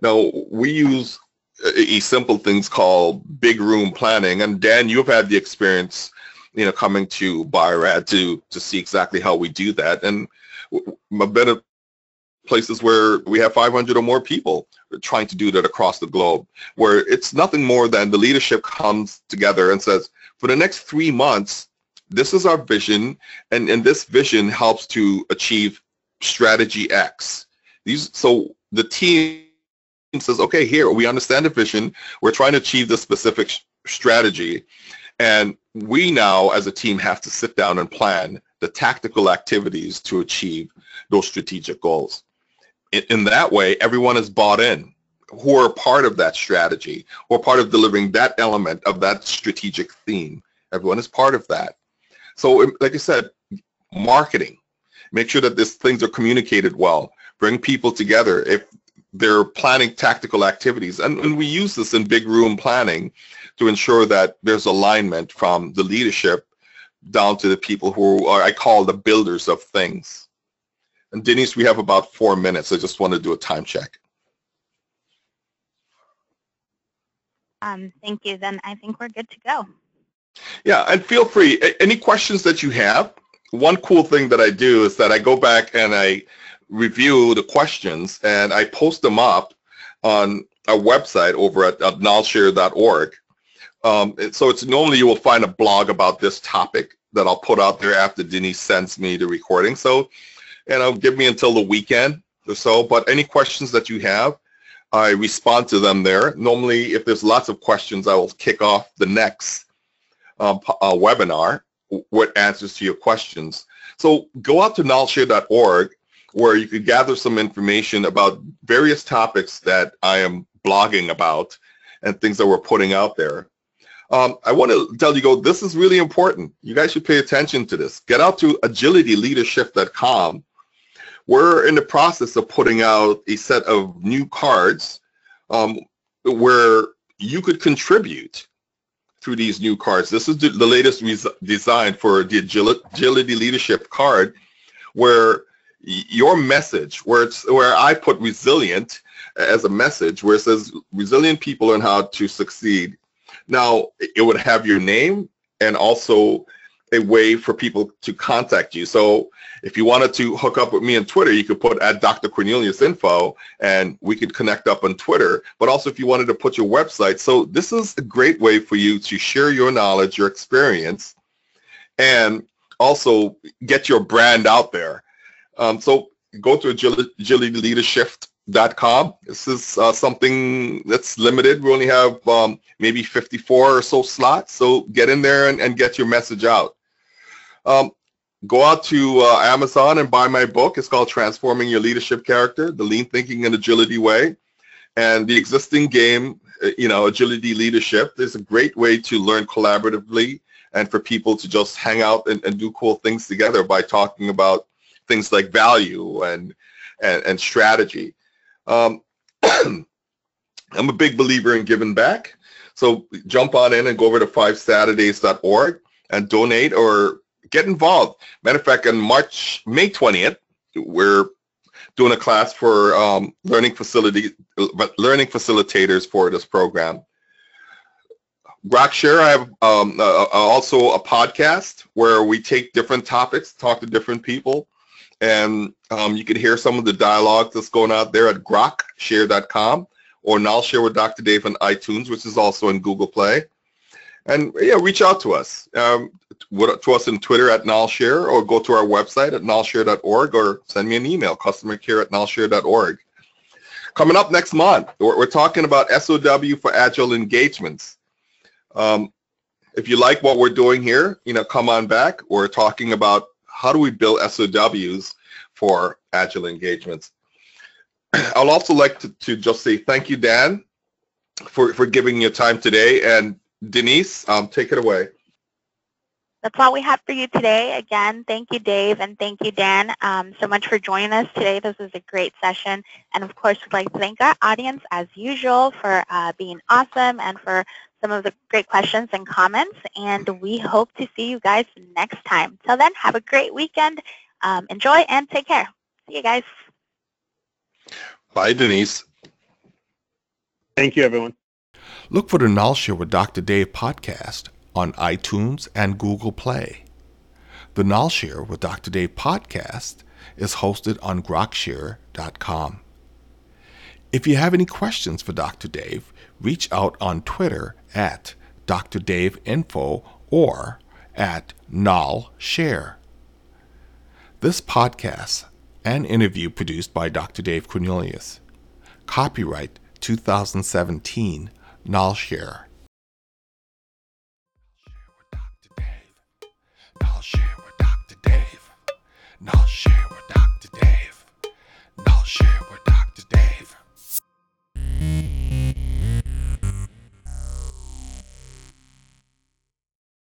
[SPEAKER 3] Now we use a, a simple things called big room planning, and Dan, you've had the experience, you know, coming to Bio-Rad to to see exactly how we do that, and been at places where we have 500 or more people trying to do that across the globe, where it's nothing more than the leadership comes together and says, for the next three months, this is our vision, and, and this vision helps to achieve strategy X. These so the team says, okay, here we understand the vision. We're trying to achieve this specific strategy, and we now as a team have to sit down and plan the tactical activities to achieve those strategic goals. In, that way, everyone is bought in who are part of that strategy or part of delivering that element of that strategic theme. Everyone is part of that. So um, like I said, marketing, make sure that these things are communicated well, bring people together. If they're planning tactical activities, and, and we use this in big room planning to ensure that there's alignment from the leadership down to the people who are, I call the builders of things. And Denise, we have about four minutes. I just want to do a time check.
[SPEAKER 2] Um, thank you. Then I think we're good to go.
[SPEAKER 3] Yeah, and feel free. Any questions that you have, one cool thing that I do is that I go back and I review the questions and I post them up on our website over at, at knolshare.org. Um, so it's normally you will find a blog about this topic that I'll put out there after Denise sends me the recording. So, you know, give me until the weekend or so. But any questions that you have, I respond to them there. Normally, if there's lots of questions, I will kick off the next uh, uh, webinar with answers to your questions. So go out to knowledgeshare.org where you can gather some information about various topics that I am blogging about and things that we're putting out there. Um, I want to tell you, go, this is really important. You guys should pay attention to this. Get out to agilityleadership.com. We're in the process of putting out a set of new cards um, where you could contribute through these new cards. This is the, the latest design for the Agility Leadership card, where your message, where it's where I put resilient as a message, where it says resilient people learn how to succeed. Now it would have your name and also a way for people to contact you. So if you wanted to hook up with me on Twitter, you could put at Dr. Cornelius Info and we could connect up on Twitter. But also if you wanted to put your website. So this is a great way for you to share your knowledge, your experience, and also get your brand out there. Um, so go to agilityleadership.com. This is uh, something that's limited. We only have um, maybe 54 or so slots. So get in there and, and get your message out. Um, go out to uh, Amazon and buy my book. It's called Transforming Your Leadership Character, The Lean Thinking and Agility Way. And the existing game, uh, you know, Agility Leadership, is a great way to learn collaboratively and for people to just hang out and, and do cool things together by talking about things like value and and, and strategy. Um, I'm a big believer in giving back. So jump on in and go over to fivesaturdays.org and donate or get involved. Matter of fact, on March, May 20th, we're doing a class for um, learning facility, learning facilitators for this program. Grokshare, I have um, uh, uh, also a podcast where we take different topics, talk to different people, and um, you can hear some of the dialogue that's going out there at grokshare.com or KnolShare with Dr. Dave on iTunes, which is also in Google Play. And yeah, reach out to us. Um, to us in Twitter at KnolShare or go to our website at knolshare.org or send me an email, customer care at knolshare.org. Coming up next month, we're, we're talking about SOW for agile engagements. Um, if you like what we're doing here, you know, come on back. We're talking about how do we build SOWs for agile engagements. I'll also like to, to just say thank you, Dan, for, for giving your time today. And Denise, um, take it away.
[SPEAKER 2] That's all we have for you today. Again, thank you, Dave, and thank you, Dan, um, so much for joining us today. This was a great session. And of course, we'd like to thank our audience, as usual, for uh, being awesome and for some of the great questions and comments. And we hope to see you guys next time. Till then, have a great weekend. Um, enjoy and take care. See you guys.
[SPEAKER 3] Bye, Denise.
[SPEAKER 4] Thank you, everyone.
[SPEAKER 1] Look for the KnolShare with Dr. Dave podcast on iTunes and Google Play. The KnolShare with Dr. Dave podcast is hosted on grokshare.com. If you have any questions for Dr. Dave, reach out on Twitter at Dr. Dave Info or at KnolShare. This podcast, an interview produced by Dr. Dave Cornelius. Copyright 2017, KnolShare. Share with Dr. Dave. Share.